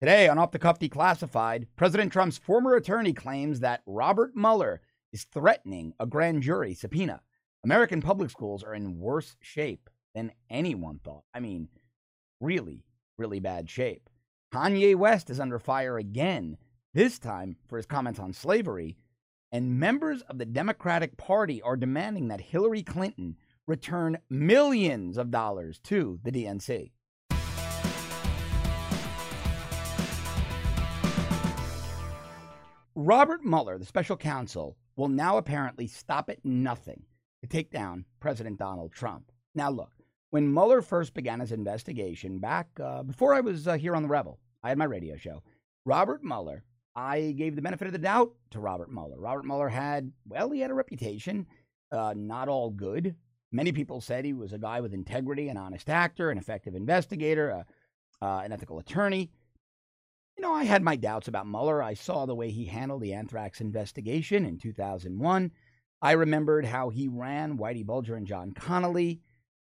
Today on Off the Cuff Declassified, President Trump's former attorney claims that Robert Mueller is threatening a grand jury subpoena. American public schools are in worse shape than anyone thought. I mean, really, really bad shape. Kanye West is under fire again, this time for his comments on slavery. And members of the Democratic Party are demanding that Hillary Clinton return millions of dollars to the DNC. Robert Mueller, the special counsel, will now apparently stop at nothing to take down President Donald Trump. Now, look, when Mueller first began his investigation back uh, before I was uh, here on The Rebel, I had my radio show. Robert Mueller, I gave the benefit of the doubt to Robert Mueller. Robert Mueller had, well, he had a reputation, uh, not all good. Many people said he was a guy with integrity, an honest actor, an effective investigator, uh, an ethical attorney. You know, I had my doubts about Mueller. I saw the way he handled the anthrax investigation in 2001. I remembered how he ran Whitey Bulger and John Connolly.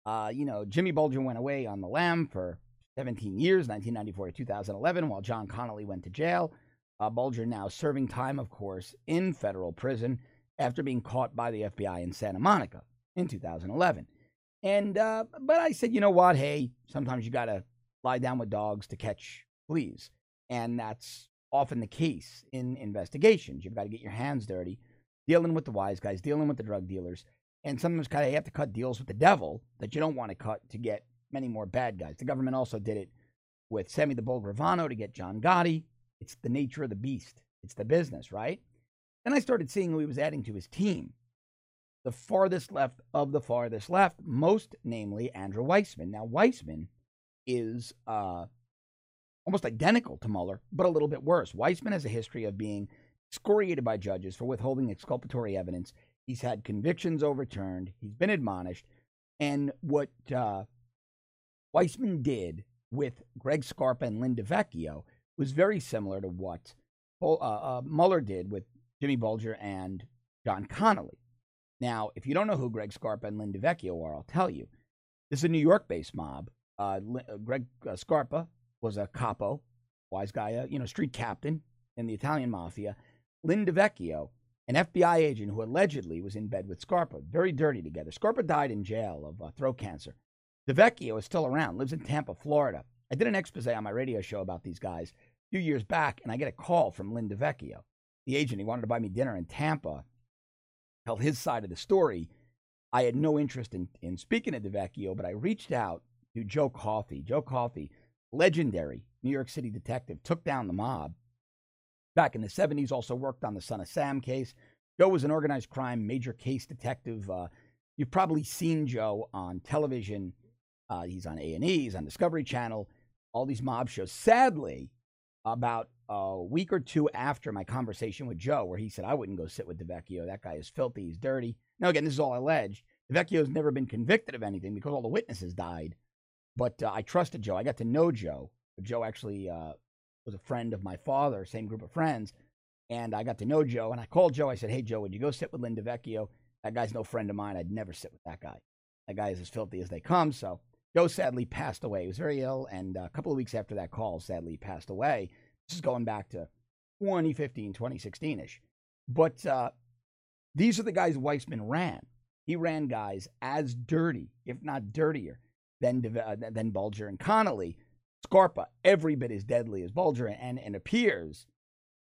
Uh, you know, Jimmy Bulger went away on the lam for 17 years, 1994 to 2011, while John Connolly went to jail. Uh, Bulger now serving time, of course, in federal prison after being caught by the FBI in Santa Monica in 2011. And, uh, but I said, you know what? Hey, sometimes you got to lie down with dogs to catch fleas. And that's often the case in investigations. You've got to get your hands dirty, dealing with the wise guys, dealing with the drug dealers. And sometimes kind of you have to cut deals with the devil that you don't want to cut to get many more bad guys. The government also did it with Sammy the Bull Gravano to get John Gotti. It's the nature of the beast. It's the business, right? Then I started seeing who he was adding to his team. The farthest left of the farthest left, most namely Andrew Weissmann. Now, Weissmann is uh, almost identical to Mueller, but a little bit worse. Weissmann has a history of being excoriated by judges for withholding exculpatory evidence. He's had convictions overturned. He's been admonished. And what uh, Weissmann did with Greg Scarpa and Lin DeVecchio was very similar to what uh, uh, Mueller did with Jimmy Bulger and John Connally. Now, if you don't know who Greg Scarpa and Lin DeVecchio are, I'll tell you. This is a New York based mob. Uh, uh Greg uh, Scarpa was a capo, wise guy, uh, you know, street captain in the Italian mafia. Lin DeVecchio, an FBI agent who allegedly was in bed with Scarpa, very dirty together. Scarpa died in jail of uh, throat cancer. DeVecchio is still around, lives in Tampa, Florida. I did an expose on my radio show about these guys a few years back, and I get a call from Lin DeVecchio, the agent. He wanted to buy me dinner in Tampa, tell his side of the story. I had no interest in, in speaking to DeVecchio, but I reached out to Joe Coffey. Joe Coffey, legendary New York City detective, took down the mob. Back in the 70s, also worked on the Son of Sam case. Joe was an organized crime major case detective. Uh, you've probably seen Joe on television uh, he's on A and E. He's on Discovery Channel. All these mob shows. Sadly, about a week or two after my conversation with Joe, where he said I wouldn't go sit with DeVecchio. That guy is filthy. He's dirty. Now again, this is all alleged. DeVecchio has never been convicted of anything because all the witnesses died. But uh, I trusted Joe. I got to know Joe. Joe actually uh, was a friend of my father, same group of friends. And I got to know Joe. And I called Joe. I said, Hey, Joe, would you go sit with Lin DeVecchio? That guy's no friend of mine. I'd never sit with that guy. That guy is as filthy as they come. So Joe sadly passed away. He was very ill, and a couple of weeks after that call, sadly passed away. This is going back to 2015, 2016 ish. But uh, these are the guys Weissmann ran. He ran guys as dirty, if not dirtier, than, uh, than Bulger and Connolly. Scarpa, every bit as deadly as Bulger, and, and appears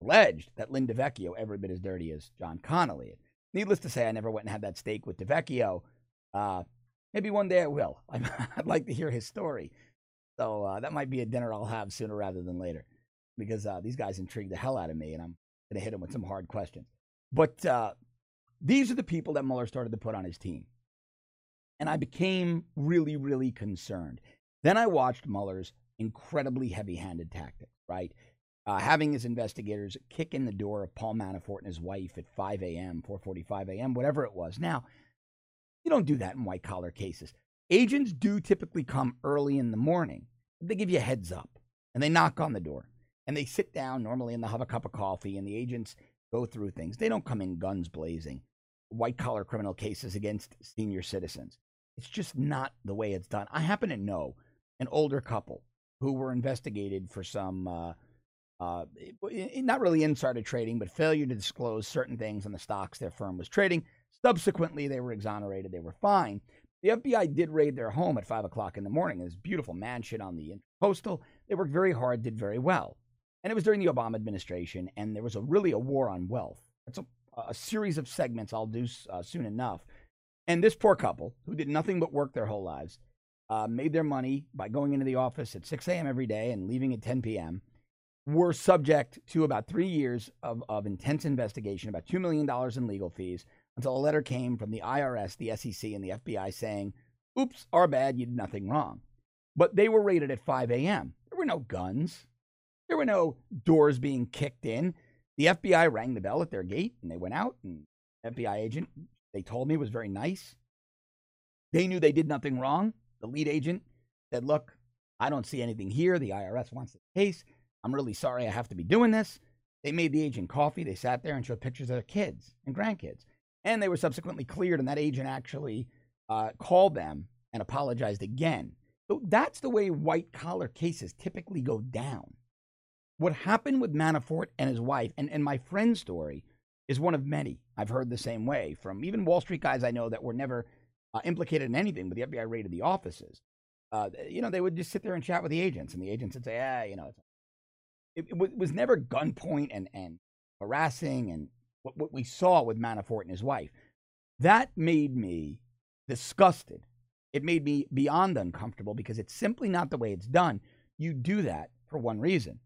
alleged that Lin DeVecchio every bit as dirty as John Connolly. Needless to say, I never went and had that steak with DeVecchio. Uh, Maybe one day I will. I'd like to hear his story. So uh, that might be a dinner I'll have sooner rather than later because uh, these guys intrigue the hell out of me and I'm going to hit them with some hard questions. But uh, these are the people that Mueller started to put on his team. And I became really, really concerned. Then I watched Mueller's incredibly heavy handed tactics, right? Uh, having his investigators kick in the door of Paul Manafort and his wife at 5 a.m., 4:45 a.m., whatever it was. Now, you don't do that in white collar cases. Agents do typically come early in the morning. They give you a heads up and they knock on the door and they sit down normally and they'll have a cup of coffee and the agents go through things. They don't come in guns blazing, white collar criminal cases against senior citizens. It's just not the way it's done. I happen to know an older couple who were investigated for some uh, uh, not really insider trading, but failure to disclose certain things on the stocks their firm was trading. Subsequently, they were exonerated. They were fine. The FBI did raid their home at 5 o'clock in the morning. This beautiful mansion on the coastal. They worked very hard, did very well. And it was during the Obama administration, and there was a, really a war on wealth. It's a, a series of segments I'll do uh, soon enough. And this poor couple, who did nothing but work their whole lives, uh, made their money by going into the office at 6 a.m. every day and leaving at 10 p.m., were subject to about three years of, of intense investigation, about $2 million in legal fees, until a letter came from the IRS, the SEC, and the FBI saying, oops, our bad, you did nothing wrong. But they were raided at 5 a.m. There were no guns, there were no doors being kicked in. The FBI rang the bell at their gate and they went out, and FBI agent, they told me, it was very nice. They knew they did nothing wrong. The lead agent said, Look, I don't see anything here. The IRS wants the case. I'm really sorry I have to be doing this. They made the agent coffee. They sat there and showed pictures of their kids and grandkids. And they were subsequently cleared, and that agent actually uh, called them and apologized again. So that's the way white collar cases typically go down. What happened with Manafort and his wife, and, and my friend's story, is one of many I've heard the same way from even Wall Street guys I know that were never uh, implicated in anything, but the FBI raided the offices. Uh, you know, they would just sit there and chat with the agents, and the agents would say, ah, you know, it, it was never gunpoint and, and harassing and what, what we saw with Manafort and his wife. That made me disgusted. It made me beyond uncomfortable because it's simply not the way it's done. You do that for one reason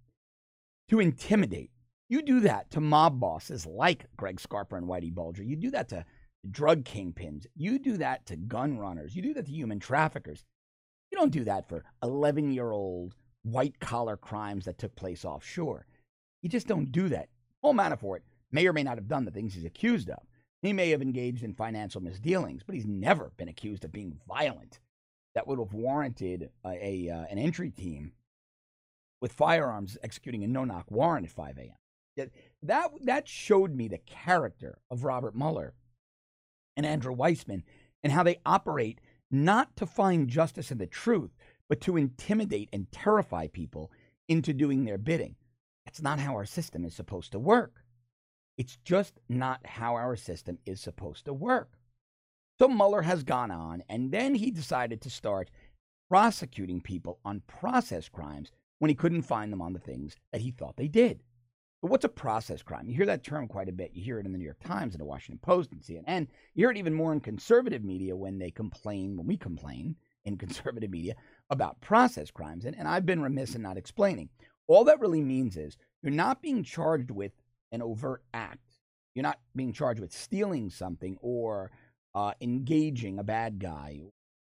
to intimidate. You do that to mob bosses like Greg Scarpa and Whitey Bulger. You do that to drug kingpins. You do that to gun runners. You do that to human traffickers. You don't do that for 11 year old white collar crimes that took place offshore. You just don't do that. Paul Manafort may or may not have done the things he's accused of. He may have engaged in financial misdealings, but he's never been accused of being violent. That would have warranted a, a uh, an entry team with firearms executing a no-knock warrant at 5 a.m. That that showed me the character of Robert Mueller and Andrew Weissmann and how they operate not to find justice and the truth, but to intimidate and terrify people into doing their bidding. That's not how our system is supposed to work. It's just not how our system is supposed to work. So Mueller has gone on, and then he decided to start prosecuting people on process crimes when he couldn't find them on the things that he thought they did. But what's a process crime? You hear that term quite a bit. You hear it in the New York Times and the Washington Post and CNN. You hear it even more in conservative media when they complain, when we complain in conservative media about process crimes. And, and I've been remiss in not explaining. All that really means is you're not being charged with an overt act. You're not being charged with stealing something or uh, engaging a bad guy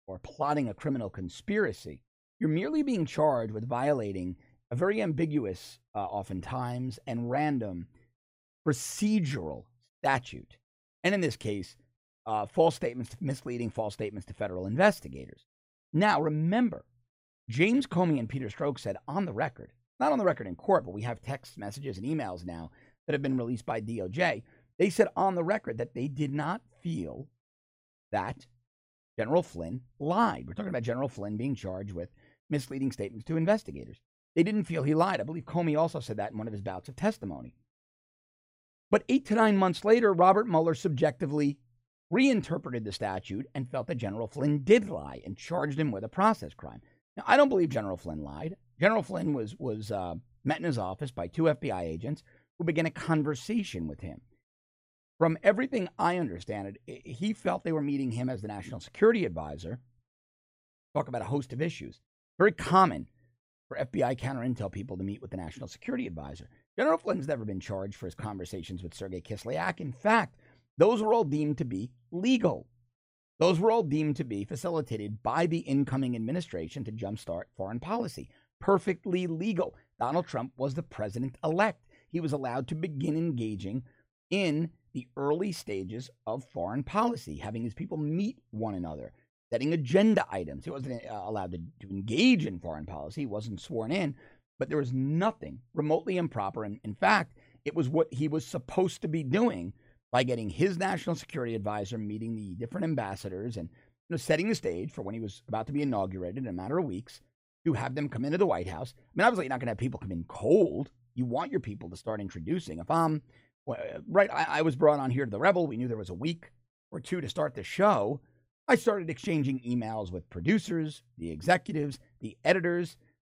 or plotting a criminal conspiracy. You're merely being charged with violating very ambiguous, uh, oftentimes, and random procedural statute. And in this case, uh, false statements, misleading false statements to federal investigators. Now, remember, James Comey and Peter Strzok said on the record, not on the record in court, but we have text messages and emails now that have been released by DOJ. They said on the record that they did not feel that General Flynn lied. We're talking about General Flynn being charged with misleading statements to investigators. They didn't feel he lied. I believe Comey also said that in one of his bouts of testimony. But eight to nine months later, Robert Mueller subjectively reinterpreted the statute and felt that General Flynn did lie and charged him with a process crime. Now, I don't believe General Flynn lied. General Flynn was, was uh, met in his office by two FBI agents who began a conversation with him. From everything I understand, it, he felt they were meeting him as the national security advisor, talk about a host of issues. Very common for FBI counter intel people to meet with the National Security Advisor. General Flynn's never been charged for his conversations with Sergei Kislyak. In fact, those were all deemed to be legal. Those were all deemed to be facilitated by the incoming administration to jumpstart foreign policy. Perfectly legal. Donald Trump was the president elect. He was allowed to begin engaging in the early stages of foreign policy, having his people meet one another, setting agenda items. He wasn't uh, allowed to, to engage in foreign policy. He wasn't sworn in, but there was nothing remotely improper. And in fact, it was what he was supposed to be doing by getting his national security advisor, meeting the different ambassadors, and you know, setting the stage for when he was about to be inaugurated in a matter of weeks to have them come into the White House. I mean, obviously, you're not going to have people come in cold. You want your people to start introducing. If I'm right, I, I was brought on here to the Rebel. We knew there was a week or two to start the show. I started exchanging emails with producers, the executives, the editors,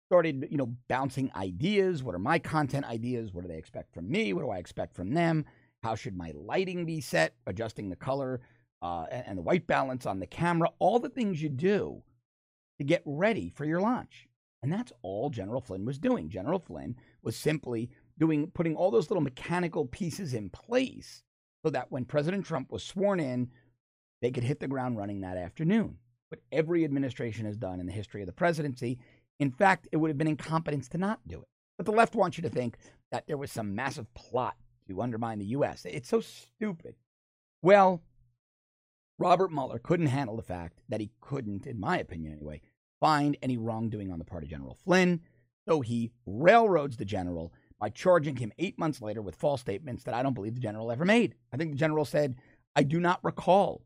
started, you know, bouncing ideas. What are my content ideas? What do they expect from me? What do I expect from them? How should my lighting be set? Adjusting the color uh, and the white balance on the camera. All the things you do to get ready for your launch. And that's all General Flynn was doing. General Flynn was simply doing putting all those little mechanical pieces in place so that when President Trump was sworn in, they could hit the ground running that afternoon. What every administration has done in the history of the presidency. In fact, it would have been incompetence to not do it. But the left wants you to think that there was some massive plot to undermine the U.S. It's so stupid. Well, Robert Mueller couldn't handle the fact that he couldn't, in my opinion anyway, find any wrongdoing on the part of General Flynn. So he railroads the general by charging him eight months later with false statements that I don't believe the general ever made. I think the general said, I do not recall.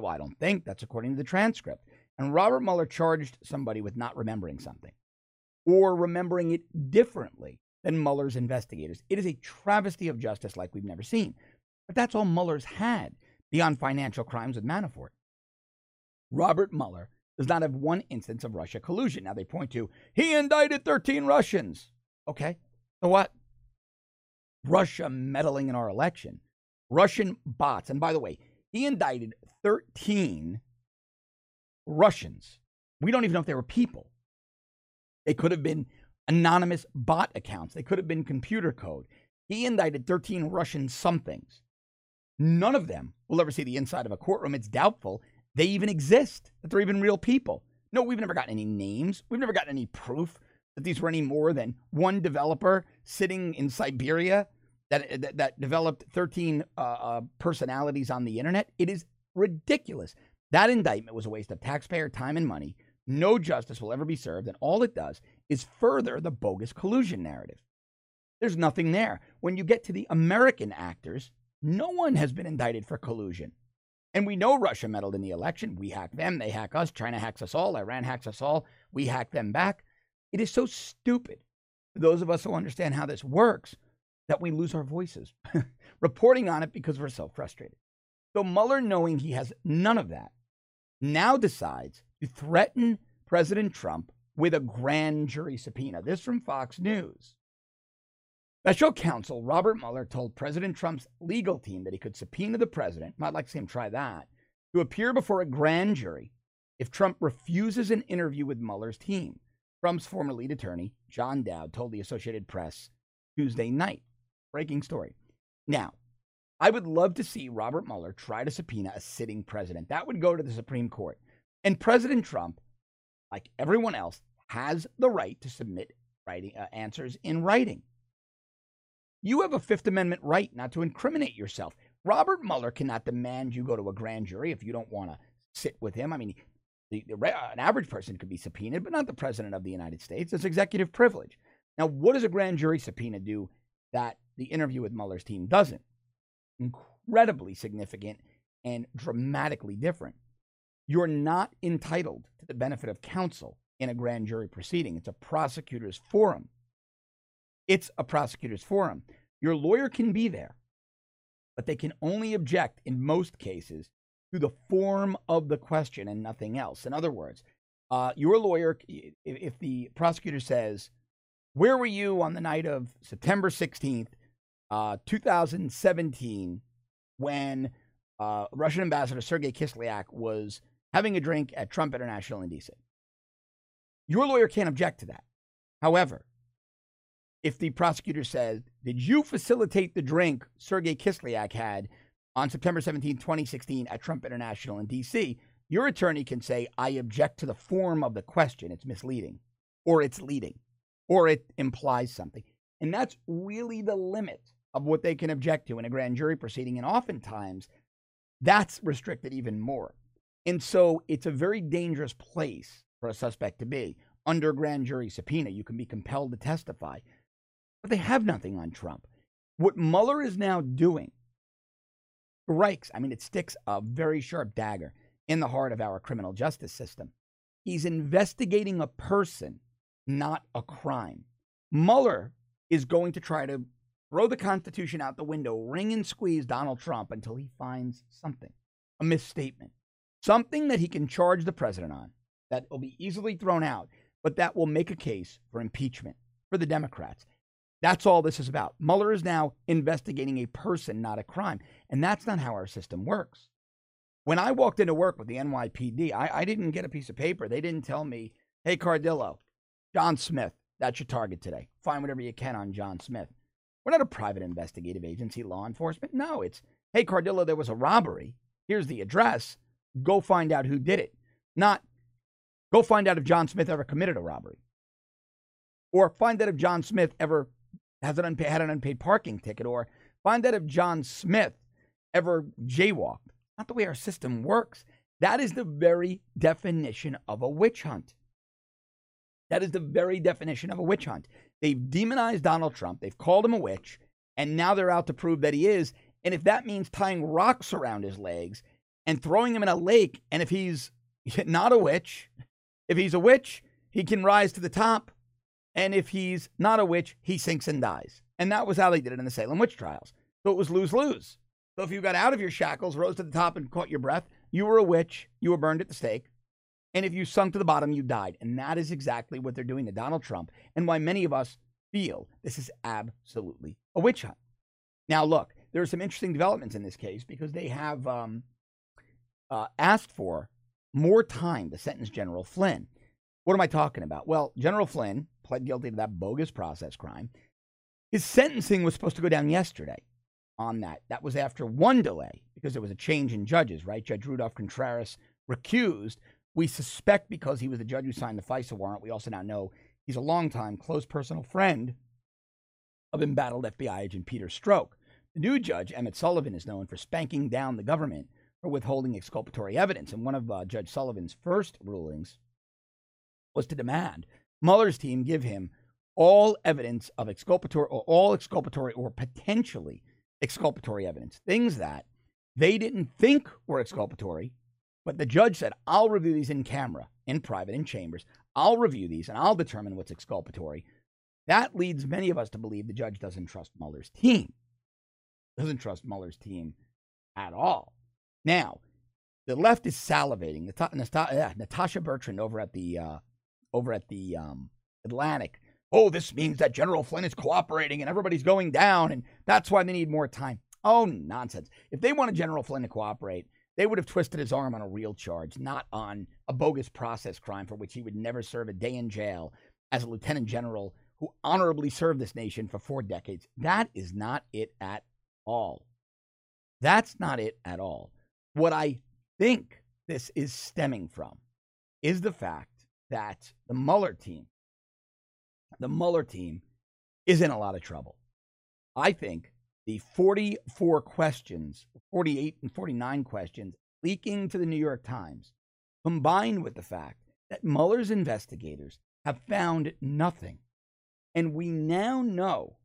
Well, I don't think that's according to the transcript. And Robert Mueller charged somebody with not remembering something or remembering it differently than Mueller's investigators. It is a travesty of justice like we've never seen. But that's all Mueller's had beyond financial crimes with Manafort. Robert Mueller does not have one instance of Russia collusion. Now they point to he indicted 13 Russians. Okay, so what? Russia meddling in our election. Russian bots. And by the way, he indicted 13 Russians. We don't even know if they were people. They could have been anonymous bot accounts, they could have been computer code. He indicted 13 Russian somethings. None of them will ever see the inside of a courtroom. It's doubtful they even exist, that they're even real people. No, we've never gotten any names. We've never gotten any proof that these were any more than one developer sitting in Siberia that, that, that developed 13 uh, uh, personalities on the internet. It is ridiculous. That indictment was a waste of taxpayer time and money. No justice will ever be served, and all it does is further the bogus collusion narrative. There's nothing there. When you get to the American actors, no one has been indicted for collusion. And we know Russia meddled in the election. We hack them, they hack us. China hacks us all. Iran hacks us all. We hack them back. It is so stupid, those of us who understand how this works, that we lose our voices reporting on it because we're so frustrated. So Mueller, knowing he has none of that, now decides to threaten President Trump with a grand jury subpoena. This from Fox News. Special counsel Robert Mueller told President Trump's legal team that he could subpoena the president, I'd like to see him try that, to appear before a grand jury if Trump refuses an interview with Mueller's team. Trump's former lead attorney, John Dowd, told the Associated Press Tuesday night. Breaking story. Now, I would love to see Robert Mueller try to subpoena a sitting president. That would go to the Supreme Court. And President Trump, like everyone else, has the right to submit writing uh, answers in writing. You have a Fifth Amendment right not to incriminate yourself. Robert Mueller cannot demand you go to a grand jury if you don't want to sit with him. I mean, the, the, an average person could be subpoenaed, but not the president of the United States. It's executive privilege. Now, what does a grand jury subpoena do that the interview with Mueller's team doesn't? Incredibly significant and dramatically different. You're not entitled to the benefit of counsel in a grand jury proceeding. It's a prosecutor's forum. It's a prosecutor's forum. Your lawyer can be there, but they can only object in most cases to the form of the question and nothing else. In other words, uh, your lawyer, if the prosecutor says, Where were you on the night of September 16th, uh, 2017, when uh, Russian Ambassador Sergei Kislyak was having a drink at Trump International in DC? Your lawyer can't object to that. However, if the prosecutor says, Did you facilitate the drink Sergei Kislyak had on September 17, 2016, at Trump International in D.C., your attorney can say, I object to the form of the question. It's misleading, or it's leading, or it implies something. And that's really the limit of what they can object to in a grand jury proceeding. And oftentimes, that's restricted even more. And so it's a very dangerous place for a suspect to be. Under grand jury subpoena, you can be compelled to testify. But they have nothing on Trump. What Mueller is now doing strikes, I mean, it sticks a very sharp dagger in the heart of our criminal justice system. He's investigating a person, not a crime. Mueller is going to try to throw the Constitution out the window, wring and squeeze Donald Trump until he finds something, a misstatement, something that he can charge the president on that will be easily thrown out, but that will make a case for impeachment for the Democrats. That's all this is about. Mueller is now investigating a person, not a crime. And that's not how our system works. When I walked into work with the NYPD, I, I didn't get a piece of paper. They didn't tell me, hey, Cardillo, John Smith, that's your target today. Find whatever you can on John Smith. We're not a private investigative agency, law enforcement. No, it's, hey, Cardillo, there was a robbery. Here's the address. Go find out who did it. Not, go find out if John Smith ever committed a robbery. Or find out if John Smith ever has an unpaid, had an unpaid parking ticket. Or find out if John Smith ever jaywalked. Not the way our system works. That is the very definition of a witch hunt. That is the very definition of a witch hunt. They've demonized Donald Trump. They've called him a witch. And now they're out to prove that he is. And if that means tying rocks around his legs and throwing him in a lake, and if he's not a witch, if he's a witch, he can rise to the top. And if he's not a witch, he sinks and dies. And that was how they did it in the Salem witch trials. So it was lose lose. So if you got out of your shackles, rose to the top, and caught your breath, you were a witch. You were burned at the stake. And if you sunk to the bottom, you died. And that is exactly what they're doing to Donald Trump and why many of us feel this is absolutely a witch hunt. Now, look, there are some interesting developments in this case because they have um, uh, asked for more time to sentence General Flynn. What am I talking about? Well, General Flynn pled guilty to that bogus process crime. His sentencing was supposed to go down yesterday on that. That was after one delay because there was a change in judges, right? Judge Rudolph Contreras recused, we suspect because he was the judge who signed the FISA warrant. We also now know he's a longtime close personal friend of embattled FBI agent Peter Strzok. The new judge, Emmett Sullivan, is known for spanking down the government for withholding exculpatory evidence. And one of uh, Judge Sullivan's first rulings was to demand Mueller's team give him all evidence of exculpatory or all exculpatory or potentially exculpatory evidence, things that they didn't think were exculpatory, but the judge said, I'll review these in camera, in private, in chambers. I'll review these and I'll determine what's exculpatory. That leads many of us to believe the judge doesn't trust Mueller's team. Doesn't trust Mueller's team at all. Now, the left is salivating. Natasha Bertrand over at the uh, over at the um, Atlantic. Oh, this means that General Flynn is cooperating and everybody's going down, and that's why they need more time. Oh, nonsense. If they wanted General Flynn to cooperate, they would have twisted his arm on a real charge, not on a bogus process crime for which he would never serve a day in jail as a lieutenant general who honorably served this nation for four decades. That is not it at all. That's not it at all. What I think this is stemming from is the fact that the Mueller team, the Mueller team, is in a lot of trouble. I think the 44 questions, 48 and 49 questions leaking to the New York Times, combined with the fact that Mueller's investigators have found nothing. And we now know,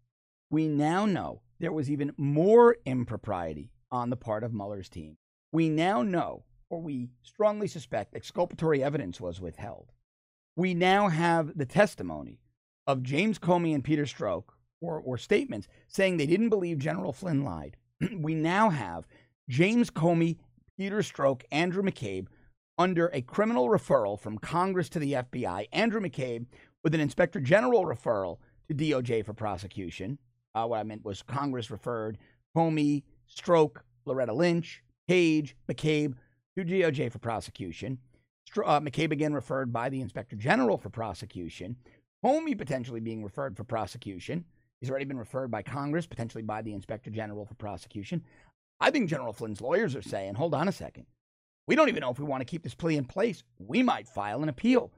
we now know there was even more impropriety on the part of Mueller's team. We now know, or we strongly suspect, exculpatory evidence was withheld. We now have the testimony of James Comey and Peter Strzok, or, or statements saying they didn't believe General Flynn lied. we now have James Comey, Peter Strzok, Andrew McCabe under a criminal referral from Congress to the FBI. Andrew McCabe with an inspector general referral to DOJ for prosecution. Uh, what I meant was Congress referred Comey, Strzok, Loretta Lynch, Page, McCabe to DOJ for prosecution. Uh, McCabe again referred by the inspector general for prosecution. Comey potentially being referred for prosecution. He's already been referred by Congress, potentially by the Inspector General for prosecution. I think General Flynn's lawyers are saying, hold on a second. We don't even know if we want to keep this plea in place. We might file an appeal.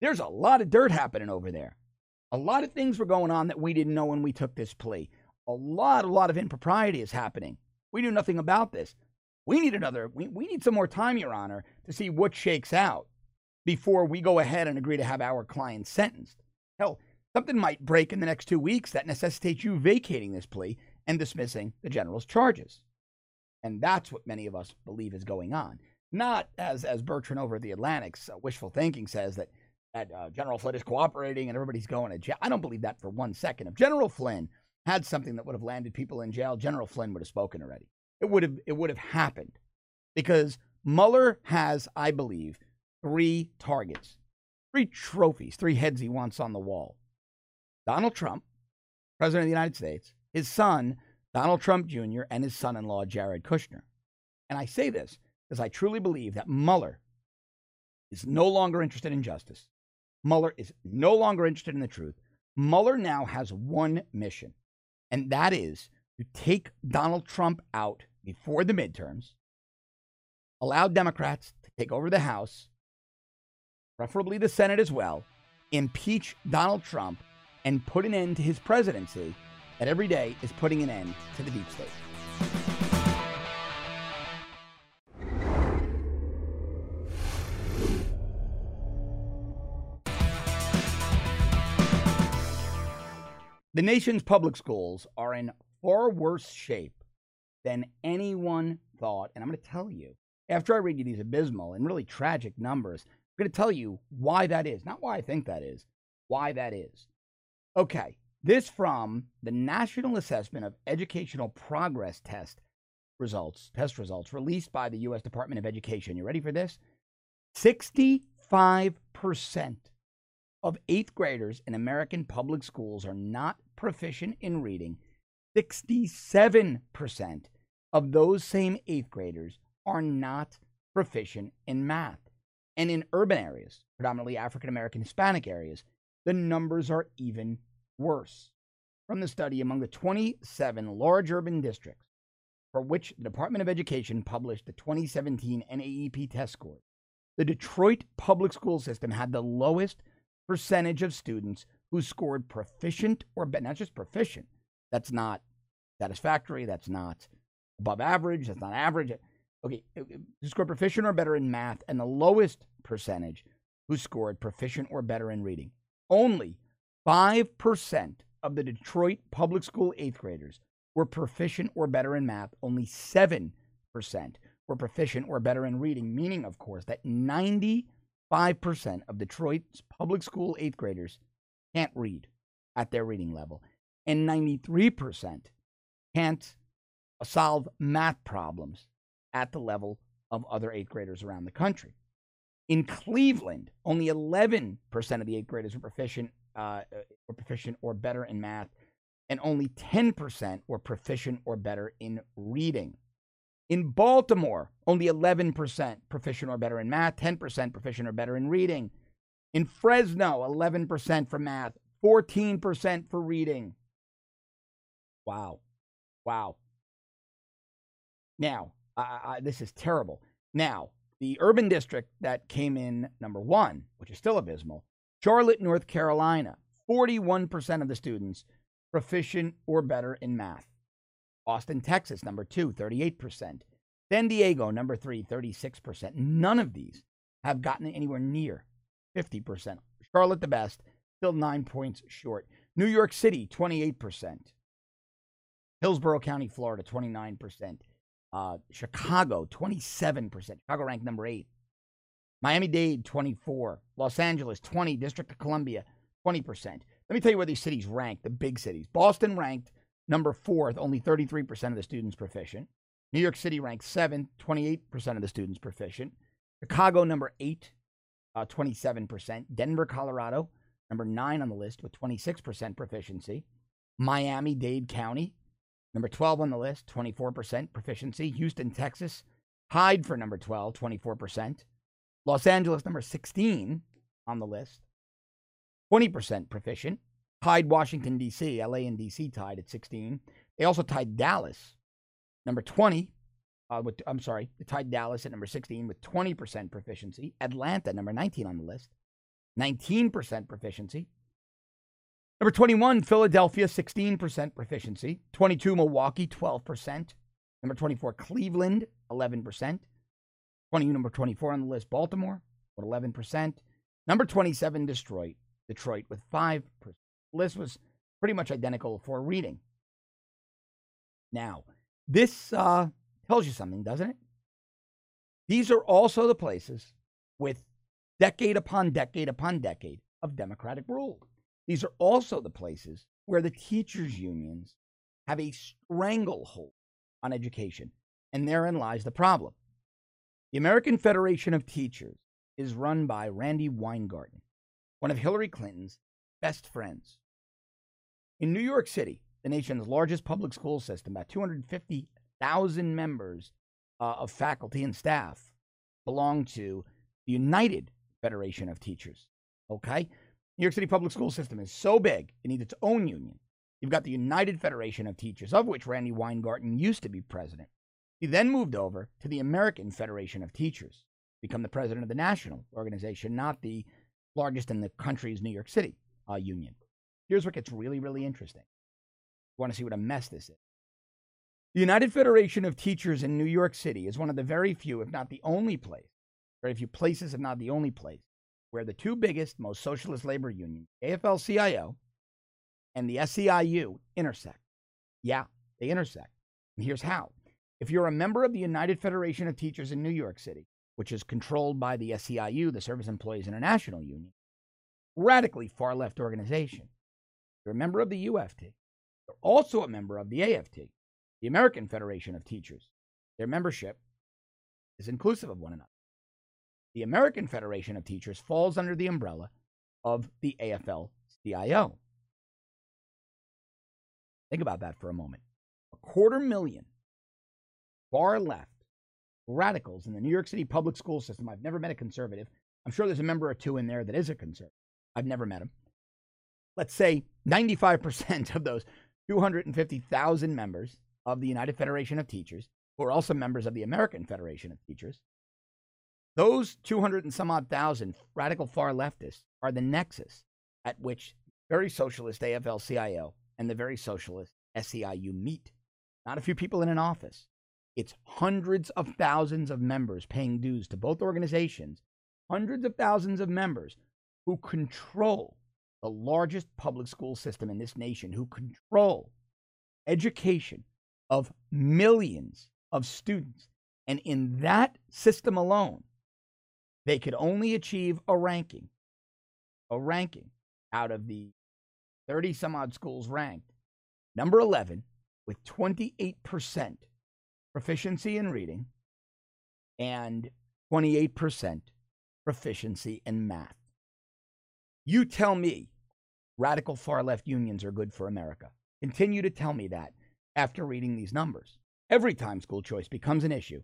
There's a lot of dirt happening over there. A lot of things were going on that we didn't know when we took this plea. A lot, a lot of impropriety is happening. We knew nothing about this. We need another, we, we need some more time, Your Honor, to see what shakes out before we go ahead and agree to have our client sentenced. Hell, Something might break in the next two weeks that necessitates you vacating this plea and dismissing the general's charges. And that's what many of us believe is going on. Not as, as Bertrand over at the Atlantic's uh, wishful thinking says that that uh, General Flynn is cooperating and everybody's going to jail. I don't believe that for one second. If General Flynn had something that would have landed people in jail, General Flynn would have spoken already. It would have it would have happened because Mueller has, I believe, three targets, three trophies, three heads he wants on the wall. Donald Trump, President of the United States, his son, Donald Trump Jr., and his son in law, Jared Kushner. And I say this because I truly believe that Mueller is no longer interested in justice. Mueller is no longer interested in the truth. Mueller now has one mission, and that is to take Donald Trump out before the midterms, allow Democrats to take over the House, preferably the Senate as well, impeach Donald Trump, and put an end to his presidency that every day is putting an end to the deep state. The nation's public schools are in far worse shape than anyone thought. And I'm going to tell you, after I read you these abysmal and really tragic numbers, I'm going to tell you why that is. Not why I think that is, why that is. Okay, this from the National Assessment of Educational Progress Test results, test results released by the U.S. Department of Education. You ready for this? 65% of eighth graders in American public schools are not proficient in reading. 67% of those same eighth graders are not proficient in math. And in urban areas, predominantly African American Hispanic areas, the numbers are even worse. From the study, among the 27 large urban districts for which the Department of Education published the 2017 NAEP test scores, the Detroit public school system had the lowest percentage of students who scored proficient or not just proficient, that's not satisfactory, that's not above average, that's not average. Okay, uh, uh, who scored proficient or better in math, and the lowest percentage who scored proficient or better in reading. Only 5% of the Detroit public school eighth graders were proficient or better in math. Only 7% were proficient or better in reading, meaning, of course, that 95% of Detroit's public school eighth graders can't read at their reading level, and 93% can't solve math problems at the level of other eighth graders around the country. In Cleveland, only 11% of the eighth graders were proficient, uh, were proficient or better in math, and only 10% were proficient or better in reading. In Baltimore, only 11% proficient or better in math, 10% proficient or better in reading. In Fresno, 11% for math, 14% for reading. Wow. Wow. Now, this is terrible. Now, the urban district that came in number one, which is still abysmal, Charlotte, North Carolina, 41% of the students proficient or better in math. Austin, Texas, number two, 38%. San Diego, number three, 36%. None of these have gotten anywhere near 50%. Charlotte, the best, still nine points short. New York City, 28%. Hillsborough County, Florida, 29%. Uh, Chicago, 27%. Chicago ranked number eight. Miami Dade, 24. Los Angeles, 20. District of Columbia, 20%. Let me tell you where these cities rank, the big cities. Boston ranked number fourth, only 33% of the students proficient. New York City ranked seventh, 28% of the students proficient. Chicago, number eight, uh, 27%. Denver, Colorado, number nine on the list with 26% proficiency. Miami Dade County, number 12 on the list, 24% proficiency. Houston, Texas, tied for number 12, 24%. Los Angeles, number 16 on the list, 20% proficient. Tied Washington, D.C., LA and D.C. tied at 16. They also tied Dallas, number 20, uh, with, I'm sorry, they tied Dallas at number 16 with 20% proficiency. Atlanta, number 19 on the list, 19% proficiency. Number 21, Philadelphia, 16% proficiency. 22, Milwaukee, 12%. Number 24, Cleveland, 11%. 20, number 24 on the list, Baltimore, with 11%. Number 27, Detroit, Detroit with 5%. The list was pretty much identical for reading. Now, this uh, tells you something, doesn't it? These are also the places with decade upon decade upon decade of Democratic rule. These are also the places where the teachers' unions have a stranglehold on education. And therein lies the problem. The American Federation of Teachers is run by Randi Weingarten, one of Hillary Clinton's best friends. In New York City, the nation's largest public school system, about 250,000 members uh, of faculty and staff belong to the United Federation of Teachers. Okay? New York City public school system is so big, it needs its own union. You've got the United Federation of Teachers, of which Randi Weingarten used to be president. He then moved over to the American Federation of Teachers, become the president of the national organization, not the largest in the country's New York City uh, union. Here's what gets really, really interesting. You want to see what a mess this is. The United Federation of Teachers in New York City is one of the very few, if not the only place, very few places, if not the only place, where the two biggest, most socialist labor unions, AFL CIO and the SEIU, intersect. Yeah, they intersect. And here's how. If you're a member of the United Federation of Teachers in New York City, which is controlled by the SEIU, the Service Employees International Union, radically far left organization. You're a member of the UFT. You're also a member of the AFT, the American Federation of Teachers. Their membership is inclusive of one another. The American Federation of Teachers falls under the umbrella of the AFL CIO. Think about that for a moment. A quarter million far left radicals in the New York City public school system. I've never met a conservative. I'm sure there's a member or two in there that is a conservative. I've never met him. Let's say 95% of those 250,000 members of the United Federation of Teachers, who are also members of the American Federation of Teachers, those 200 and some odd thousand radical far leftists are the nexus at which very socialist AFL CIO and the very socialist SEIU meet. Not a few people in an office. It's hundreds of thousands of members paying dues to both organizations, hundreds of thousands of members who control the largest public school system in this nation, who control education of millions of students. And in that system alone, they could only achieve a ranking, a ranking out of the 30 some odd schools ranked, number 11, with 28% proficiency in reading and 28% proficiency in math. You tell me radical far left unions are good for America. Continue to tell me that after reading these numbers. Every time school choice becomes an issue,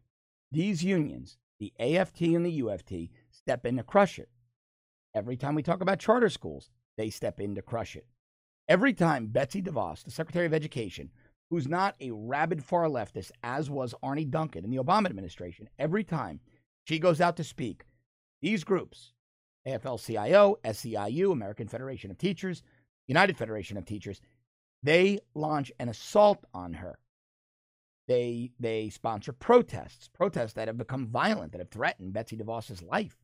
these unions the AFT and the UFT step in to crush it. Every time we talk about charter schools, they step in to crush it. Every time Betsy DeVos, the Secretary of Education, who's not a rabid far leftist, as was Arne Duncan in the Obama administration, every time she goes out to speak, these groups, AFL CIO, SEIU, American Federation of Teachers, United Federation of Teachers, they launch an assault on her they they sponsor protests, protests that have become violent, that have threatened Betsy DeVos's life.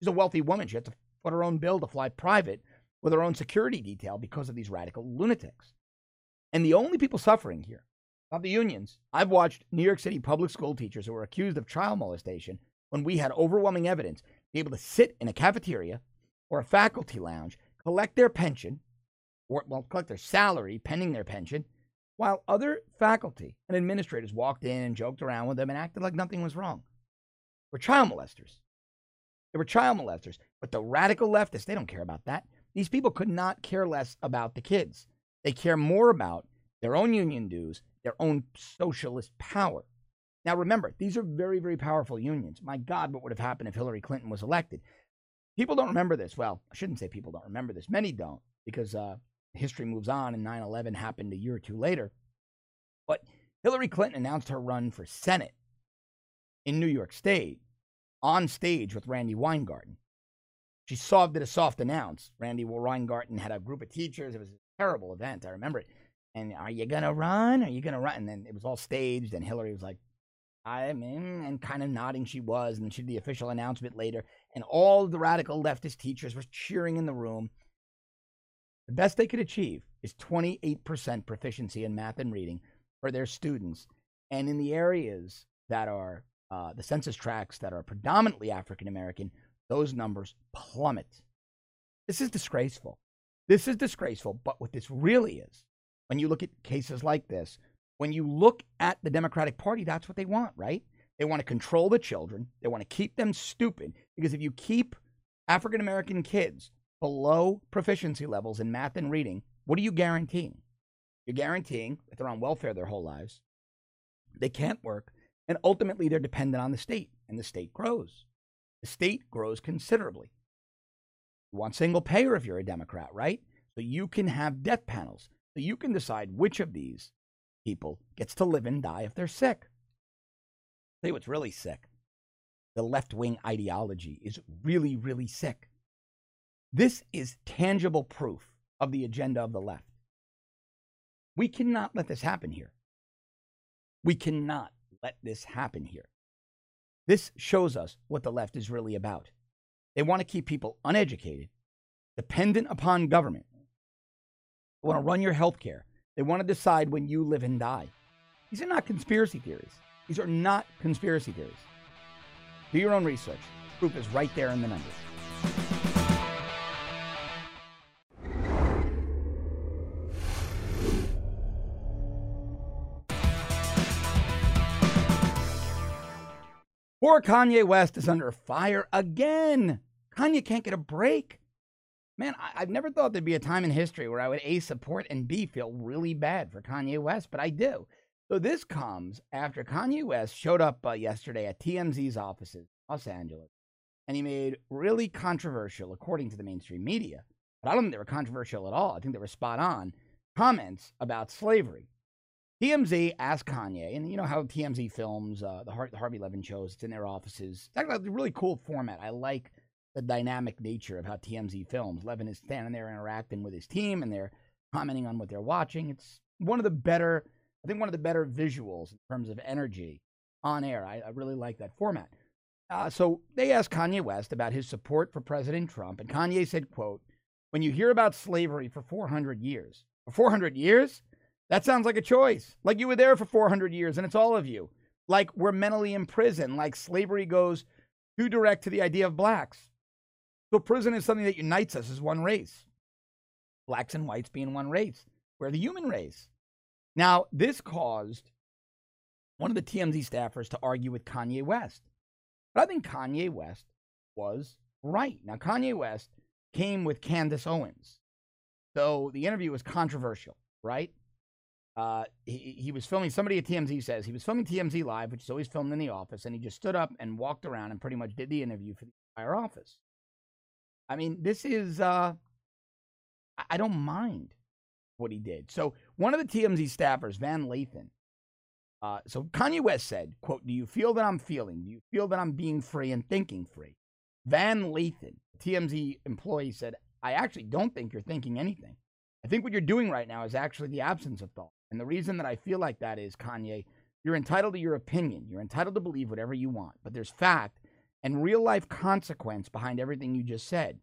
She's a wealthy woman. She had to put her own bill to fly private with her own security detail because of these radical lunatics. And the only people suffering here, not the unions, I've watched New York City public school teachers who were accused of child molestation when we had overwhelming evidence be able to sit in a cafeteria or a faculty lounge, collect their pension, or well, collect their salary pending their pension, while other faculty and administrators walked in and joked around with them and acted like nothing was wrong. They Were child molesters. They were child molesters. But the radical leftists, they don't care about that. These people could not care less about the kids. They care more about their own union dues, their own socialist power. Now, remember, these are very, very powerful unions. My God, what would have happened if Hillary Clinton was elected? People don't remember this. Well, I shouldn't say people don't remember this. Many don't, because uh, history moves on and 9 11 happened a year or two later. But Hillary Clinton announced her run for Senate in New York State on stage with Randi Weingarten. She saw did a soft announce. Randi Weingarten had a group of teachers. It was terrible event. I remember it. And are you gonna run? Are you gonna run? And then it was all staged. And Hillary was like, I'm and kind of nodding. She was. And she did the official announcement later. And all the radical leftist teachers were cheering in the room. The best they could achieve is 28% proficiency in math and reading for their students. And in the areas that are uh, the census tracts that are predominantly African American, those numbers plummet. This is disgraceful. This is disgraceful. But what this really is, when you look at cases like this, when you look at the Democratic Party, that's what they want, right? They want to control the children. They want to keep them stupid because if you keep African American kids below proficiency levels in math and reading, what are you guaranteeing? You're guaranteeing that they're on welfare their whole lives. They can't work. And ultimately, they're dependent on the state, and the state grows. The state grows considerably. You want single payer if you're a Democrat, right? So you can have death panels. So you can decide which of these people gets to live and die if they're sick. I'll tell you what's really sick. The left wing ideology is really, really sick. This is tangible proof of the agenda of the left. We cannot let this happen here. We cannot let this happen here. This shows us what the left is really about. They want to keep people uneducated, dependent upon government. They want to run your health care. They want to decide when you live and die. These are not conspiracy theories. These are not conspiracy theories. Do your own research. Proof is right there in the numbers. Poor Kanye West is under fire again. Kanye can't get a break. Man, I, have never thought there'd be a time in history where I would A, support, and B, feel really bad for Kanye West, but I do. So this comes after Kanye West showed up uh, yesterday at TMZ's offices in Los Angeles, and he made really controversial, according to the mainstream media, but I don't think they were controversial at all. I think they were spot on comments about slavery. TMZ asked Kanye, and you know how TMZ films uh, the, Har- the Harvey Levin shows. It's in their offices. It's a really cool format. I like the dynamic nature of how TMZ films. Levin is standing there interacting with his team, and they're commenting on what they're watching. It's one of the better, I think, one of the better visuals in terms of energy on air. I, I really like that format. Uh, so they asked Kanye West about his support for President Trump, and Kanye said, "quote When you hear about slavery for 400 years, for 400 years." That sounds like a choice. Like you were there for 400 years and it's all of you. Like we're mentally in prison. Like slavery goes too direct to the idea of blacks. So prison is something that unites us as one race. Blacks and whites being one race. We're the human race. Now, this caused one of the TMZ staffers to argue with Kanye West. But I think Kanye West was right. Now, Kanye West came with Candace Owens. So the interview was controversial, right? Uh, he, he was filming, somebody at TMZ says he was filming TMZ Live, which is always filmed in the office, and he just stood up and walked around and pretty much did the interview for the entire office. I mean, this is, uh, I don't mind what he did. So one of the TMZ staffers, Van Lathan, uh, so Kanye West said, quote, do you feel that I'm feeling? Do you feel that I'm being free and thinking free? Van Lathan, TMZ employee, said, I actually don't think you're thinking anything. I think what you're doing right now is actually the absence of thought. And the reason that I feel like that is, Kanye, you're entitled to your opinion. You're entitled to believe whatever you want. But there's fact and real life consequence behind everything you just said.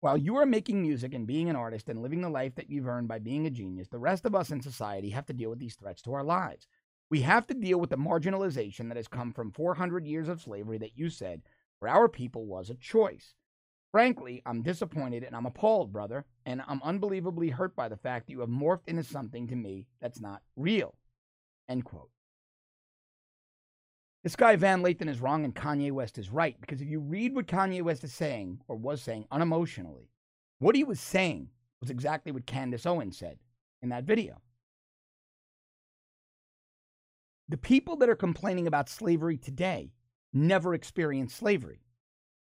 While you are making music and being an artist and living the life that you've earned by being a genius, the rest of us in society have to deal with these threats to our lives. We have to deal with the marginalization that has come from 400 years of slavery that you said for our people was a choice. Frankly, I'm disappointed and I'm appalled, brother, and I'm unbelievably hurt by the fact that you have morphed into something to me that's not real. End quote. This guy Van Lathan is wrong and Kanye West is right because if you read what Kanye West is saying or was saying unemotionally, what he was saying was exactly what Candace Owens said in that video. The people that are complaining about slavery today never experienced slavery.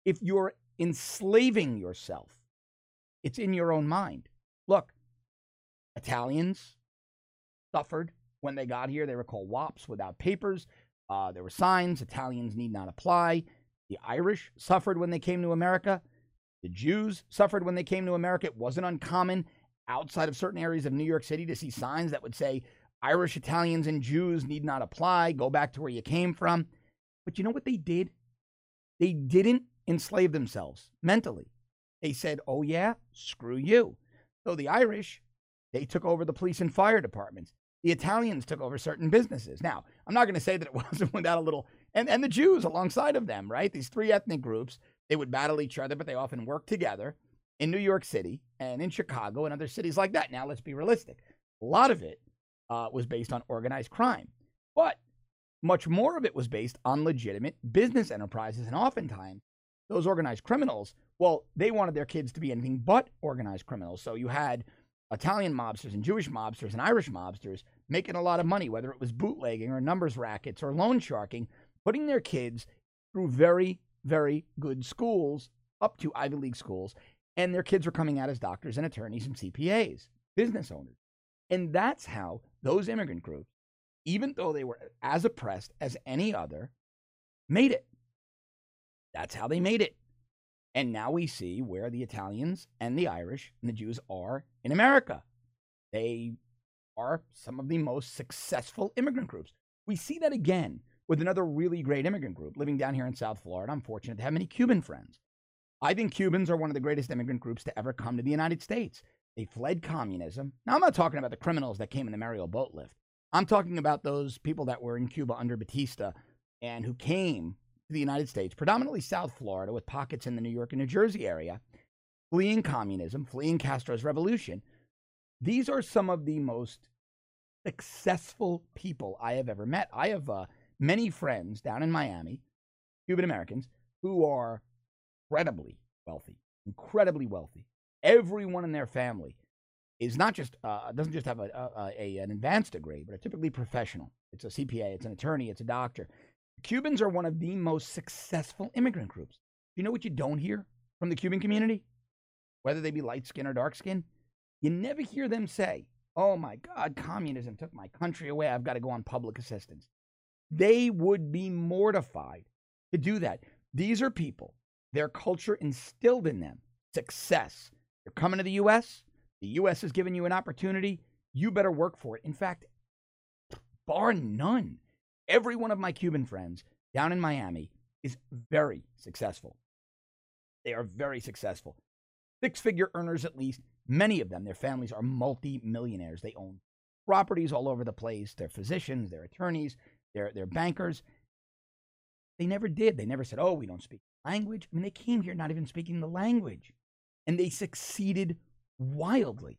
If you're enslaving yourself. It's in your own mind. Look, Italians suffered when they got here. They were called WOPs without papers. Uh, there were signs Italians need not apply. The Irish suffered when they came to America. The Jews suffered when they came to America. It wasn't uncommon outside of certain areas of New York City to see signs that would say Irish, Italians, and Jews need not apply. Go back to where you came from. But you know what they did? They didn't enslave themselves mentally. They said, oh, yeah, screw you. So the Irish, they took over the police and fire departments. The Italians took over certain businesses. Now, I'm not going to say that it wasn't without a little, and, and the Jews alongside of them, right? These three ethnic groups They would battle each other, but they often worked together in New York City and in Chicago and other cities like that. Now, let's be realistic. A lot of it uh, was based on organized crime, but much more of it was based on legitimate business enterprises. And oftentimes, those organized criminals, well, they wanted their kids to be anything but organized criminals. So you had Italian mobsters and Jewish mobsters and Irish mobsters making a lot of money, whether it was bootlegging or numbers rackets or loan sharking, putting their kids through very, very good schools, up to Ivy League schools, and their kids were coming out as doctors and attorneys and CPAs, business owners. And that's how those immigrant groups, even though they were as oppressed as any other, made it. That's how they made it. And now we see where the Italians and the Irish and the Jews are in America. They are some of the most successful immigrant groups. We see that again with another really great immigrant group living down here in South Florida. I'm fortunate to have many Cuban friends. I think Cubans are one of the greatest immigrant groups to ever come to the United States. They fled communism. Now, I'm not talking about the criminals that came in the Mariel boat lift. I'm talking about those people that were in Cuba under Batista and who came the United States, predominantly South Florida, with pockets in the New York and New Jersey area, fleeing communism, fleeing Castro's revolution. These are some of the most successful people I have ever met. I have uh, many friends down in Miami, Cuban Americans, who are incredibly wealthy, incredibly wealthy. Everyone in their family is not just uh, doesn't just have a, a, a, an advanced degree, but are typically professional. It's a CPA, it's an attorney, it's a doctor. Cubans are one of the most successful immigrant groups. You know what you don't hear from the Cuban community, whether they be light skin or dark skin? You never hear them say, "Oh my God, communism took my country away. I've got to go on public assistance." They would be mortified to do that. These are people, their culture instilled in them success. You're coming to the U.S., the U.S. has given you an opportunity. You better work for it. In fact, bar none, every one of my Cuban friends down in Miami is very successful. They are very successful. Six figure earners, at least. Many of them, their families are multi millionaires. They own properties all over the place. They're physicians, they're attorneys, they're, they're bankers. They never did. They never said, oh, we don't speak language. I mean, they came here not even speaking the language. And they succeeded wildly.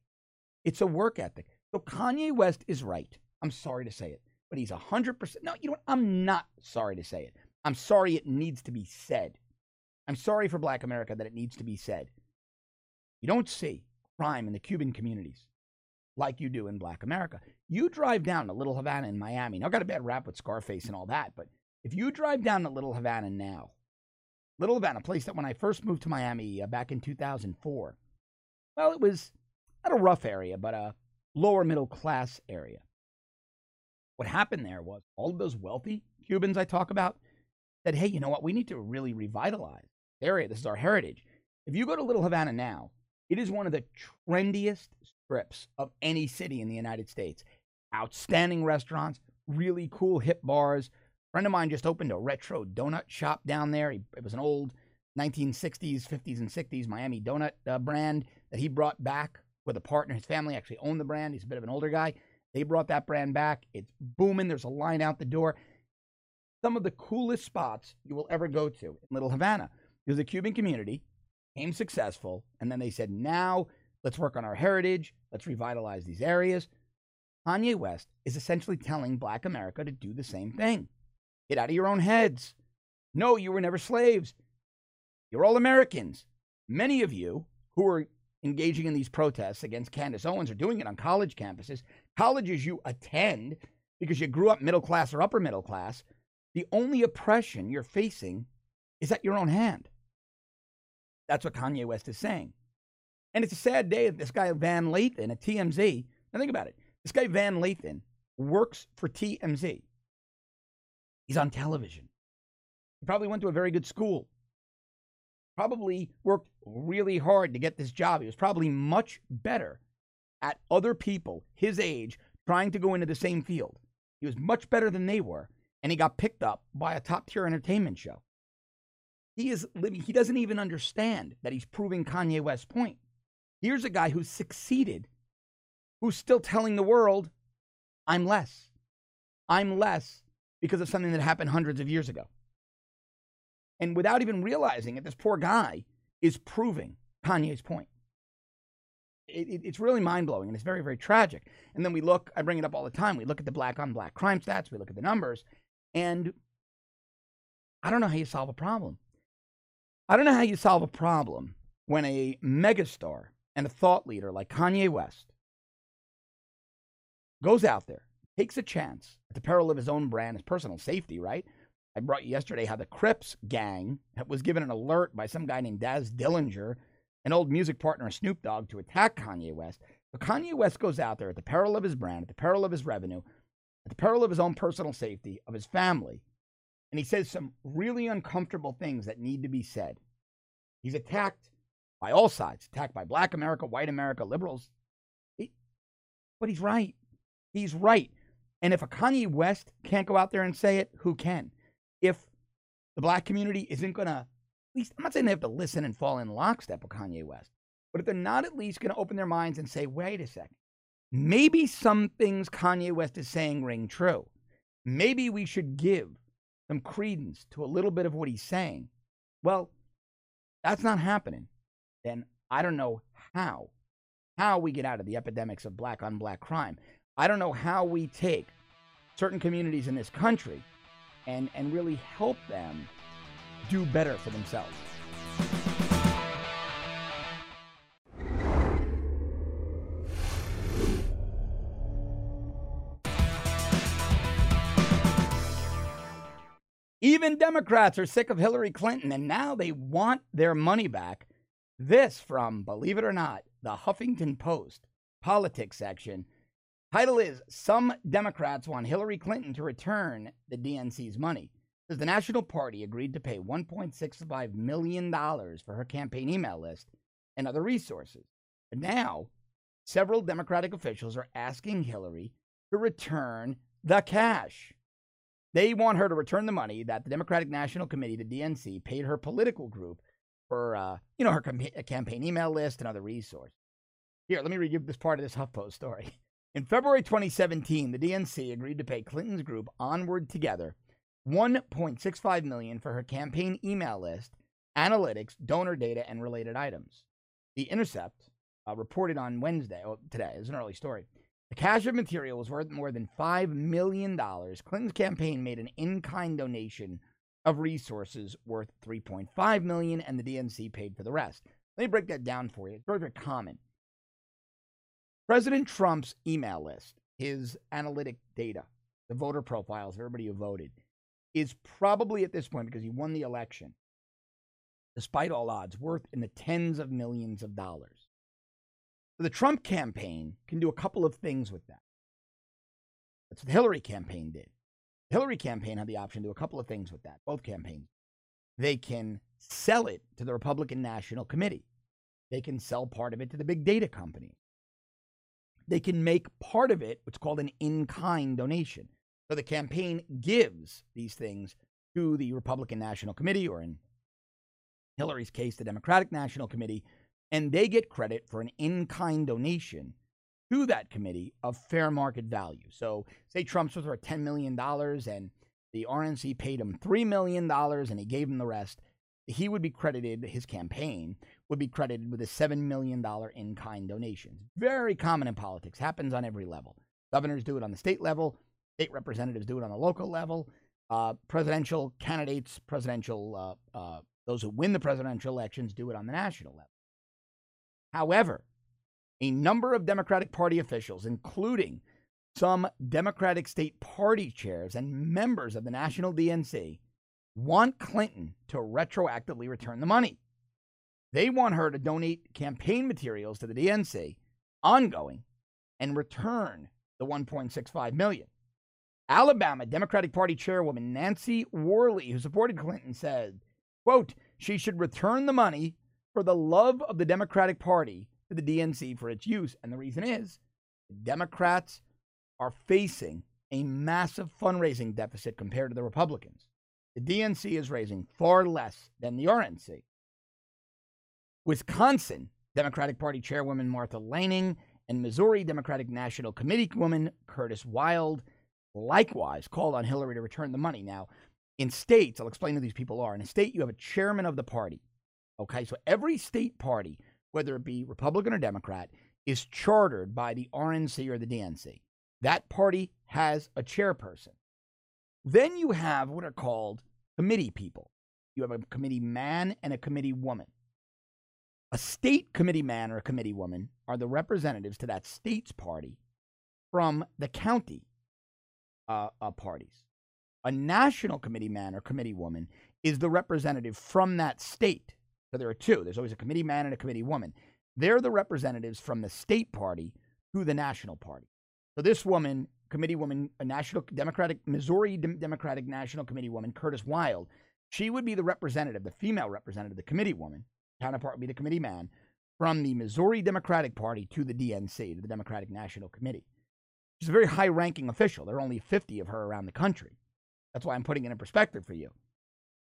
It's a work ethic. So Kanye West is right. I'm sorry to say it, but he's 100%. No, you know what? I'm not sorry to say it. I'm sorry it needs to be said. I'm sorry for black America that it needs to be said. You don't see crime in the Cuban communities like you do in black America. You drive down to Little Havana in Miami. Now, I got a bad rap with Scarface and all that, but if you drive down to Little Havana now, Little Havana, a place that when I first moved to Miami uh, back in 2004, well, it was not a rough area, but a lower middle class area. What happened there was all of those wealthy Cubans I talk about said, hey, you know what? We need to really revitalize the area. This is our heritage. If you go to Little Havana now, it is one of the trendiest strips of any city in the United States. Outstanding restaurants, really cool hip bars. A friend of mine just opened a retro donut shop down there. He, it was an old 1960s, 50s, and 60s Miami donut uh, brand that he brought back with a partner. His family actually owned the brand. He's a bit of an older guy. They brought that brand back. It's booming. There's a line out the door. Some of the coolest spots you will ever go to in Little Havana. There's a Cuban community, became successful, and then they said, now let's work on our heritage. Let's revitalize these areas. Kanye West is essentially telling Black America to do the same thing. Get out of your own heads. No, you were never slaves. You're all Americans. Many of you who are engaging in these protests against Candace Owens are doing it on college campuses, colleges you attend because you grew up middle class or upper middle class. The only oppression you're facing is at your own hand. That's what Kanye West is saying. And it's a sad day that this guy Van Lathan at TMZ, now think about it. This guy Van Lathan works for TMZ. He's on television. He probably went to a very good school probably worked really hard to get this job. He was probably much better at other people his age trying to go into the same field. He was much better than they were, and he got picked up by a top tier entertainment show. He is living, he doesn't even understand that he's proving Kanye West's point. Here's a guy who's succeeded, who's still telling the world, I'm less. I'm less because of something that happened hundreds of years ago. And without even realizing it, this poor guy is proving Kanye's point. It, it, it's really mind blowing and it's very, very tragic. And then we look, I bring it up all the time. We look at the black on black crime stats, we look at the numbers, and I don't know how you solve a problem. I don't know how you solve a problem when a megastar and a thought leader like Kanye West goes out there, takes a chance at the peril of his own brand, his personal safety, right? I brought you yesterday how the Crips gang was given an alert by some guy named Daz Dillinger, an old music partner Snoop Dogg, to attack Kanye West. But Kanye West goes out there at the peril of his brand, at the peril of his revenue, at the peril of his own personal safety, of his family, and he says some really uncomfortable things that need to be said. He's attacked by all sides, attacked by black America, white America, liberals. He, but he's right. He's right. And if a Kanye West can't go out there and say it, who can? If the black community isn't going to, least, I'm not saying they have to listen and fall in lockstep with Kanye West, but if they're not at least going to open their minds and say, wait a second, maybe some things Kanye West is saying ring true. Maybe we should give some credence to a little bit of what he's saying. Well, that's not happening. Then I don't know how how we get out of the epidemics of black on black crime. I don't know how we take certain communities in this country and, and really help them do better for themselves. Even Democrats are sick of Hillary Clinton and now they want their money back. This from, believe it or not, the Huffington Post politics section Title is Some Democrats Want Hillary Clinton to Return the DNC's Money. The National Party agreed to pay $1.65 million for her campaign email list and other resources. But now, several Democratic officials are asking Hillary to return the cash. They want her to return the money that the Democratic National Committee, the DNC, paid her political group for, uh, you know, her campaign email list and other resources. Here, let me read you this part of this HuffPost story. In February 2017, the DNC agreed to pay Clinton's group Onward Together 1.65 million for her campaign email list, analytics, donor data, and related items. The Intercept uh, reported on Wednesday, oh, today, is an early story. The cache of material was worth more than $5 million. Clinton's campaign made an in-kind donation of resources worth 3.5 million and the DNC paid for the rest. Let me break that down for you. It's very, very common. President Trump's email list, his analytic data, the voter profiles of everybody who voted, is probably at this point, because he won the election, despite all odds, worth in the tens of millions of dollars. The Trump campaign can do a couple of things with that. That's what the Hillary campaign did. The Hillary campaign had the option to do a couple of things with that, both campaigns. They can sell it to the Republican National Committee. They can sell part of it to the big data companies they can make part of it what's called an in kind donation. So the campaign gives these things to the Republican National Committee, or in Hillary's case, the Democratic National Committee, and they get credit for an in kind donation to that committee of fair market value. So, say Trump's worth $10 million and the RNC paid him $3 million and he gave him the rest he would be credited, his campaign would be credited with a $7 million in kind donation. Very common in politics, happens on every level. Governors do it on the state level, state representatives do it on the local level, uh, presidential candidates, presidential, uh, uh, those who win the presidential elections do it on the national level. However, a number of Democratic Party officials, including some Democratic state party chairs and members of the national DNC, want Clinton to retroactively return the money. They want her to donate campaign materials to the DNC ongoing and return the 1.65 million. Alabama Democratic Party chairwoman Nancy Worley, who supported Clinton, said, quote, she should return the money for the love of the Democratic Party to the DNC for its use. And the reason is the Democrats are facing a massive fundraising deficit compared to the Republicans. The DNC is raising far less than the RNC. Wisconsin Democratic Party Chairwoman Martha Laning and Missouri Democratic National Committee woman Curtis Wild likewise called on Hillary to return the money. Now, In states, I'll explain who these people are. In a state, you have a chairman of the party. Okay, so every state party, whether it be Republican or Democrat, is chartered by the RNC or the DNC. That party has a chairperson. Then you have what are called committee people. You have a committee man and a committee woman. A state committee man or a committee woman are the representatives to that state's party from the county uh, uh, parties. A national committee man or committee woman is the representative from that state. So there are two. There's always a committee man and a committee woman. They're the representatives from the state party to the national party. So this woman, committee woman, a national Democratic, Missouri Democratic National Committee woman, Curtis Wild, she would be the representative, the female representative, the committee woman, counterpart would be the committee man, from the Missouri Democratic Party to the DNC, to the Democratic National Committee. She's a very high ranking official. There are only 50 of her around the country. That's why I'm putting it in perspective for you.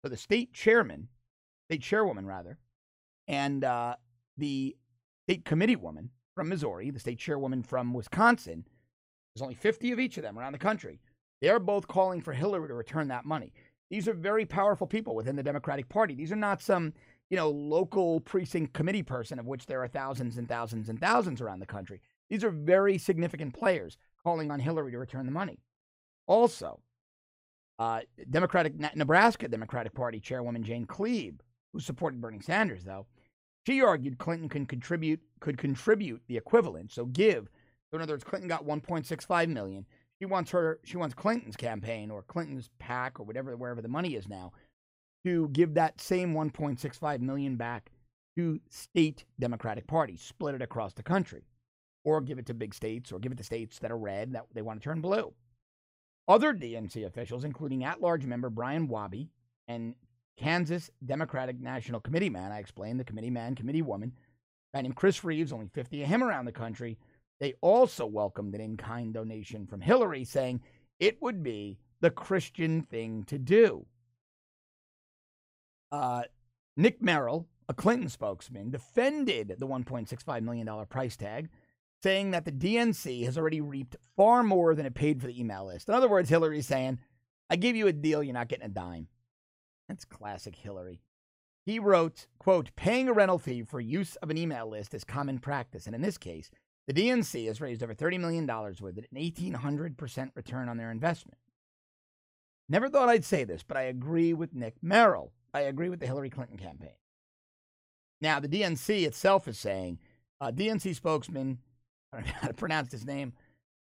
So the state chairman, state chairwoman rather, and uh, the state committee woman from Missouri, the state chairwoman from Wisconsin, there's only 50 of each of them around the country. They're both calling for Hillary to return that money. These are very powerful people within the Democratic Party. These are not some, you know, local precinct committee person, of which there are thousands and thousands and thousands around the country. These are very significant players calling on Hillary to return the money. Also, uh, Democratic Nebraska Democratic Party Chairwoman Jane Kleeb, who supported Bernie Sanders, though, she argued Clinton can contribute could contribute the equivalent, so give. So in other words, Clinton got 1.65 million. She wants her she wants Clinton's campaign or Clinton's PAC or whatever wherever the money is now to give that same 1.65 million back to state Democratic parties, split it across the country, or give it to big states, or give it to states that are red that they want to turn blue. Other DNC officials, including at-large member Brian Wabi and Kansas Democratic National Committee man, I explained the committee man, committee woman, guy named Chris Reeves, only 50 of him around the country, they also welcomed an in kind donation from Hillary, saying it would be the Christian thing to do. Uh, Nick Merrill, a Clinton spokesman, defended the $1.65 million price tag, saying that the DNC has already reaped far more than it paid for the email list. In other words, Hillary's saying, I give you a deal, you're not getting a dime. That's classic Hillary. He wrote, quote, paying a rental fee for use of an email list is common practice. And in this case, the DNC has raised over $30 million with it, an 1,800% return on their investment. Never thought I'd say this, but I agree with Nick Merrill. I agree with the Hillary Clinton campaign. Now, the DNC itself is saying, uh, DNC spokesman, I don't know how to pronounce his name,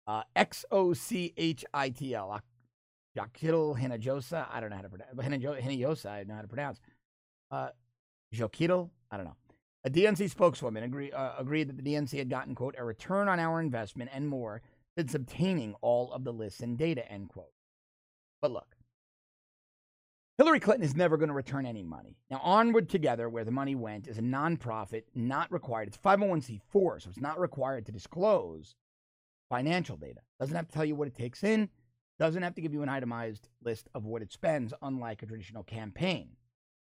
uh, X O C H I T L, Joquitl Hinojosa. I don't know how to pronounce. Hinojosa, I don't know how to pronounce. Uh, I don't know. A DNC spokeswoman agree, uh, agreed that the DNC had gotten, quote, a return on our investment and more since obtaining all of the lists and data, end quote. But look, Hillary Clinton is never going to return any money. Now, Onward Together, where the money went, is a nonprofit, not required. It's 501c4, so it's not required to disclose financial data. Doesn't have to tell you what it takes in, doesn't have to give you an itemized list of what it spends, unlike a traditional campaign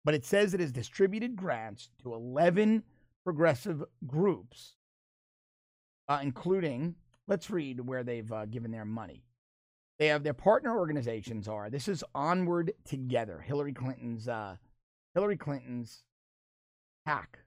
but it says it has distributed grants to 11 progressive groups, uh, including, let's read where they've uh, given their money. They have their partner organizations are this is Onward Together, Hillary Clinton's uh, Hillary Clinton's hack,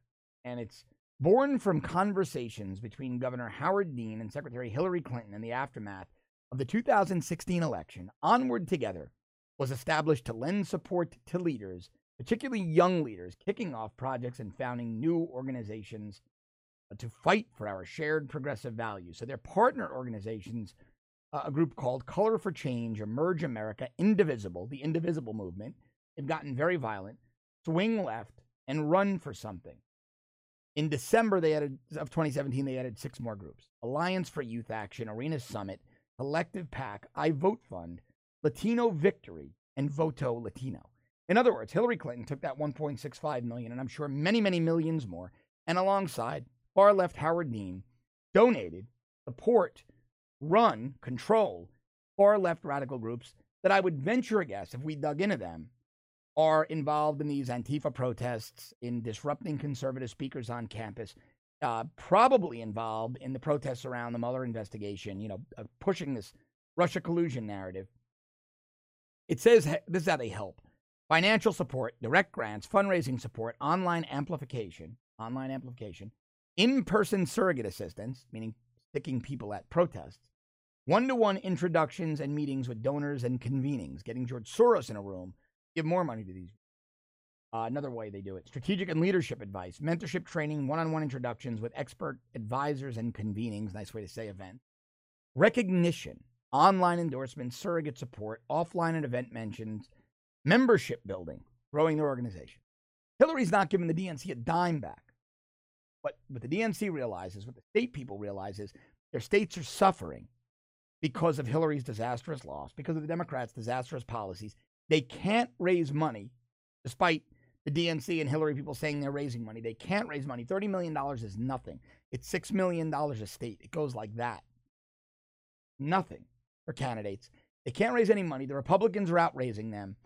and it's born from conversations between Governor Howard Dean and Secretary Hillary Clinton in the aftermath of the 2016 election. Onward Together was established to lend support to leaders particularly young leaders, kicking off projects and founding new organizations to fight for our shared progressive values. So they're partner organizations, uh, a group called Color for Change, Emerge America, Indivisible, the Indivisible movement. They've gotten very violent, swing left, and run for something. In December they added, of 2017, they added six more groups Alliance for Youth Action, Arena Summit, Collective PAC, I Vote Fund, Latino Victory, and Voto Latino. In other words, Hillary Clinton took that 1.65 million, and I'm sure many, many millions more, and alongside far left Howard Dean, donated, support, run, control far left radical groups that I would venture a guess, if we dug into them, are involved in these Antifa protests, in disrupting conservative speakers on campus, uh, probably involved in the protests around the Mueller investigation, you know, uh, pushing this Russia collusion narrative. It says this is how they help. Financial support, direct grants, fundraising support, online amplification, online amplification, in person surrogate assistance, meaning sticking people at protests, one to one introductions and meetings with donors and convenings, getting George Soros in a room, give more money to these. Uh, another way they do it strategic and leadership advice, mentorship training, one on one introductions with expert advisors and convenings. Nice way to say event. Recognition, online endorsements, surrogate support, offline and event mentions, membership building, growing their organization. Hillary's not giving the DNC a dime back. But what the DNC realizes, what the state people realize is their states are suffering because of Hillary's disastrous loss, because of the Democrats' disastrous policies. They can't raise money, despite the DNC and Hillary people saying they're raising money. They can't raise money. $30 million is nothing. It's $6 million a state. It goes like that. Nothing for candidates. They can't raise any money. The Republicans are out raising them.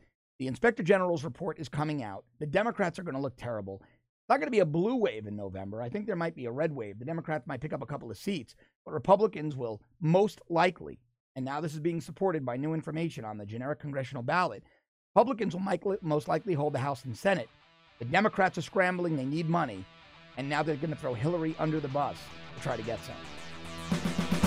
The Inspector General's report is coming out. The Democrats are going to look terrible. Not going to be a blue wave in November. I think there might be a red wave. The Democrats might pick up a couple of seats, but Republicans will most likely, and now this is being supported by new information on the generic congressional ballot, Republicans will most likely hold the House and Senate. The Democrats are scrambling. They need money. And now they're going to throw Hillary under the bus to try to get some.